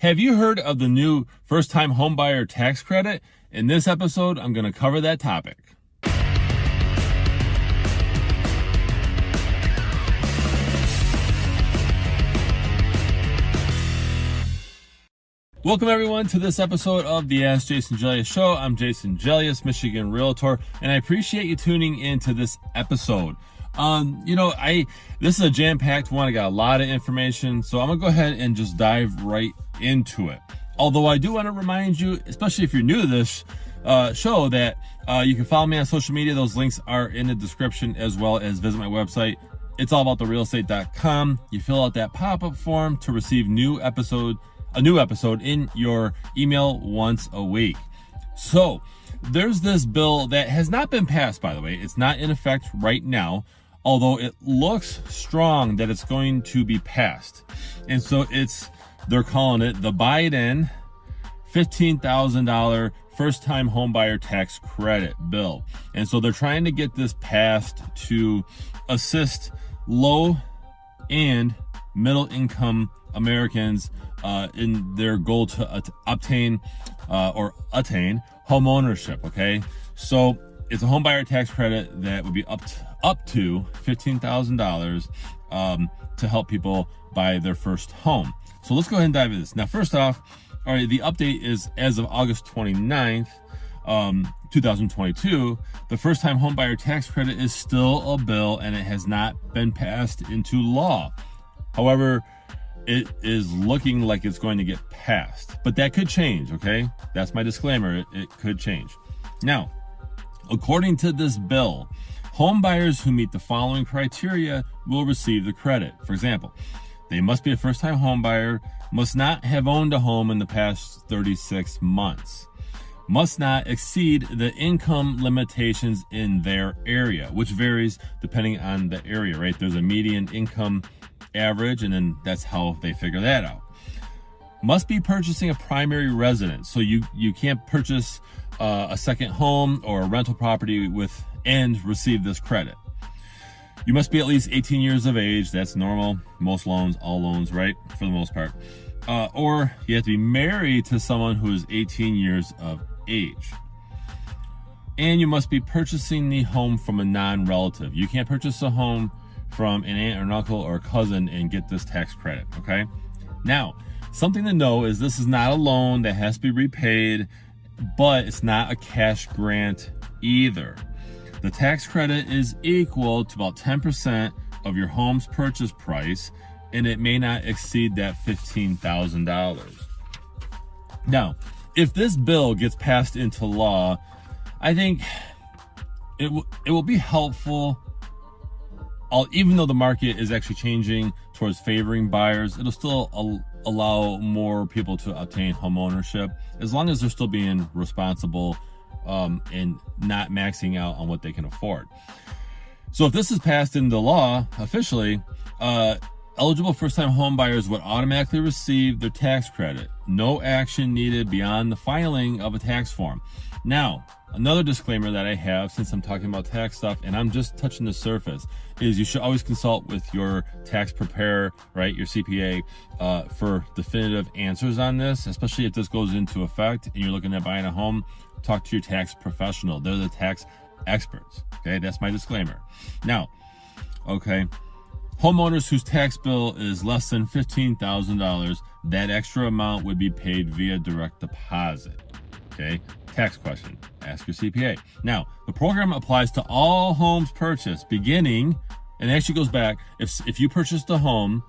Have you heard of the new first time homebuyer tax credit? In this episode, I'm going to cover that topic. Welcome everyone to this episode of the Ask Jason Gelios Show. I'm Jason Gelios, Michigan Realtor, and I appreciate you tuning in to this episode. Um, you know, I this is a jam-packed one. I got a lot of information, so I'm gonna go ahead and just dive right into it. Although I do want to remind you, especially if you're new to this uh, show, that uh, you can follow me on social media. Those links are in the description as well as visit my website. It's all about the realestate.com. You fill out that pop-up form to receive new episode, a new episode in your email once a week. So there's this bill that has not been passed, by the way. It's not in effect right now, although it looks strong that it's going to be passed. And so it's, they're calling it the Biden $15,000 first time homebuyer tax credit bill. And so they're trying to get this passed to assist low and middle income Americans uh, in their goal to obtain uh, or attain home ownership. Okay, so it's a homebuyer tax credit that would be up to, up to fifteen thousand um, dollars to help people buy their first home. So let's go ahead and dive into this. Now, first off, all right, the update is as of August 29th, um, 2022. The first time home buyer tax credit is still a bill and it has not been passed into law. However, it is looking like it's going to get passed, but that could change. Okay. That's my disclaimer. It, it could change. Now, according to this bill, home buyers who meet the following criteria will receive the credit. For example, they must be a first time home buyer, must not have owned a home in the past 36 months, must not exceed the income limitations in their area, which varies depending on the area, right? There's a median income average, and then that's how they figure that out. Must be purchasing a primary residence, so you you can't purchase uh, a second home or a rental property with and receive this credit. You must be at least 18 years of age. That's normal. Most loans, all loans, right? For the most part. Uh, or you have to be married to someone who is 18 years of age. And you must be purchasing the home from a non-relative. You can't purchase a home from an aunt or an uncle or cousin and get this tax credit, okay? Now, something to know is this is not a loan that has to be repaid, but it's not a cash grant either. The tax credit is equal to about 10% of your home's purchase price, and it may not exceed that $15,000. Now, if this bill gets passed into law, I think it, it will be helpful. I'll, even though the market is actually changing towards favoring buyers, it'll still al allow more people to obtain home ownership as long as they're still being responsible um, and not maxing out on what they can afford. So if this is passed into law officially, uh, eligible first-time home buyers would automatically receive their tax credit. No action needed beyond the filing of a tax form. Now, another disclaimer that I have since I'm talking about tax stuff and I'm just touching the surface is you should always consult with your tax preparer, right, your CPA, uh, for definitive answers on this, especially if this goes into effect and you're looking at buying a home talk to your tax professional. They're the tax experts. Okay, that's my disclaimer. Now, okay, homeowners whose tax bill is less than $15,000, that extra amount would be paid via direct deposit. Okay, tax question. Ask your CPA. Now, the program applies to all homes purchased beginning, and actually goes back, if, if you purchased a home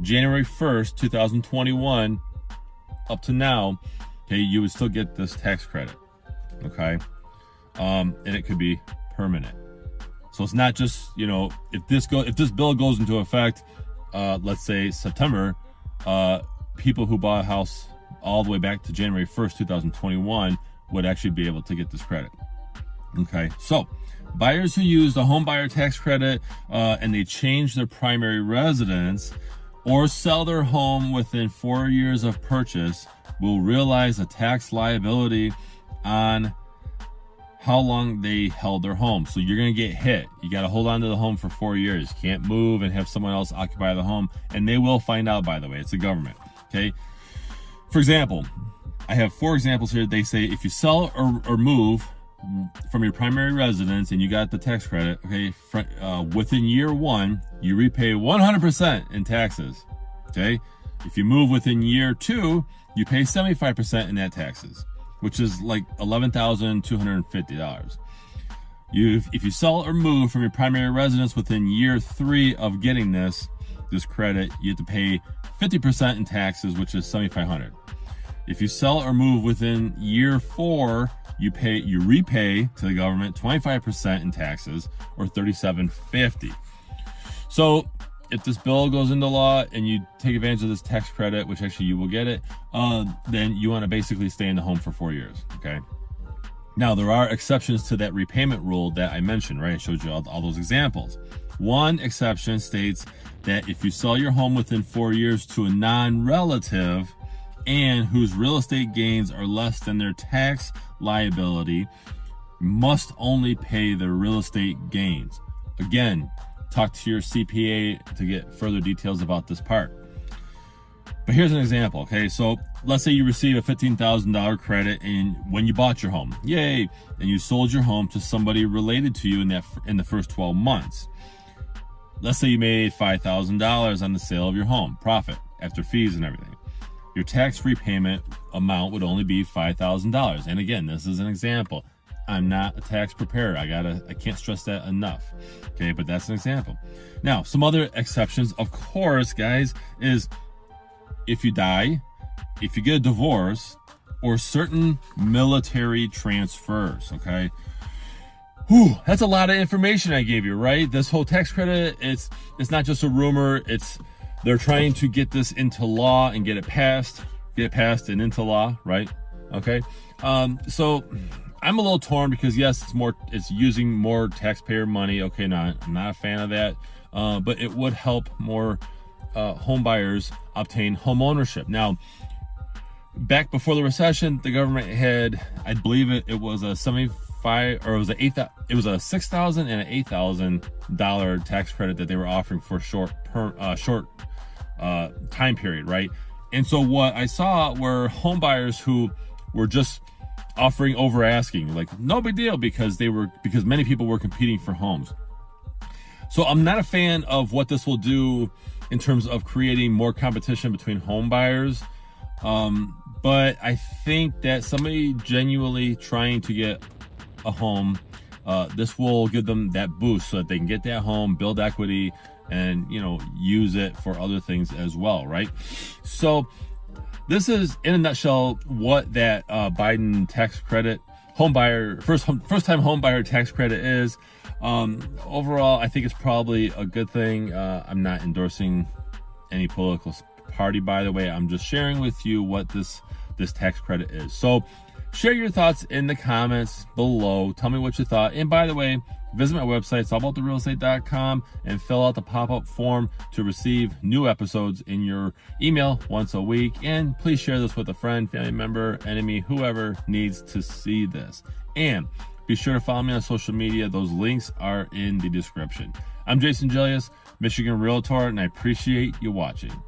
January 1st, 2021, up to now, okay, you would still get this tax credit okay? Um, and it could be permanent. So it's not just, you know, if this go if this bill goes into effect, uh, let's say September, uh, people who bought a house all the way back to January 1st, 2021 would actually be able to get this credit. Okay, so buyers who use the home buyer tax credit uh, and they change their primary residence or sell their home within four years of purchase will realize a tax liability on how long they held their home. So you're going to get hit. You got to hold on to the home for four years. Can't move and have someone else occupy the home. And they will find out, by the way. It's the government. Okay. For example, I have four examples here. They say if you sell or, or move from your primary residence and you got the tax credit, okay, uh, within year one, you repay 100% in taxes, okay? If you move within year two, you pay 75% in net taxes, which is like $11,250. You, if you sell or move from your primary residence within year three of getting this, this credit, you have to pay 50% in taxes, which is 7,500. If you sell or move within year four, you pay you repay to the government 25% in taxes or 3750. So if this bill goes into law and you take advantage of this tax credit, which actually you will get it, uh, then you want to basically stay in the home for four years. Okay. Now there are exceptions to that repayment rule that I mentioned, right? I showed you all, all those examples. One exception states that if you sell your home within four years to a non-relative, and whose real estate gains are less than their tax liability must only pay their real estate gains. Again, talk to your CPA to get further details about this part. But here's an example, okay? So let's say you receive a $15,000 credit and when you bought your home, yay, and you sold your home to somebody related to you in that in the first 12 months. Let's say you made $5,000 on the sale of your home, profit after fees and everything your tax repayment amount would only be $5,000. And again, this is an example. I'm not a tax preparer. I gotta, I can't stress that enough. Okay, but that's an example. Now, some other exceptions, of course, guys, is if you die, if you get a divorce, or certain military transfers, okay? Whew, that's a lot of information I gave you, right? This whole tax credit, it's it's not just a rumor, it's they're trying to get this into law and get it passed, get it passed and into law, right? Okay. Um, so I'm a little torn because yes, it's more, it's using more taxpayer money. Okay, no, I'm not a fan of that. Uh, but it would help more uh, home buyers obtain home ownership. Now, back before the recession, the government had, I believe it, it was a 75 or it was a eight, it was a six thousand and an eight thousand dollar tax credit that they were offering for short per, uh, short uh, time period, right? And so what I saw were home buyers who were just offering over asking, like no big deal because they were because many people were competing for homes. So I'm not a fan of what this will do in terms of creating more competition between home buyers. Um, but I think that somebody genuinely trying to get a home, uh, this will give them that boost so that they can get that home, build equity, and you know use it for other things as well right so this is in a nutshell what that uh, biden tax credit home buyer first home, first time home buyer tax credit is. Um, overall i think it's probably a good thing. Uh, i'm not endorsing any political party by the way. I'm just sharing with you what this this tax credit is. So share your thoughts in the comments below tell me what you thought and by the way Visit my website, it's and fill out the pop-up form to receive new episodes in your email once a week. And please share this with a friend, family member, enemy, whoever needs to see this. And be sure to follow me on social media. Those links are in the description. I'm Jason Gelios, Michigan Realtor, and I appreciate you watching.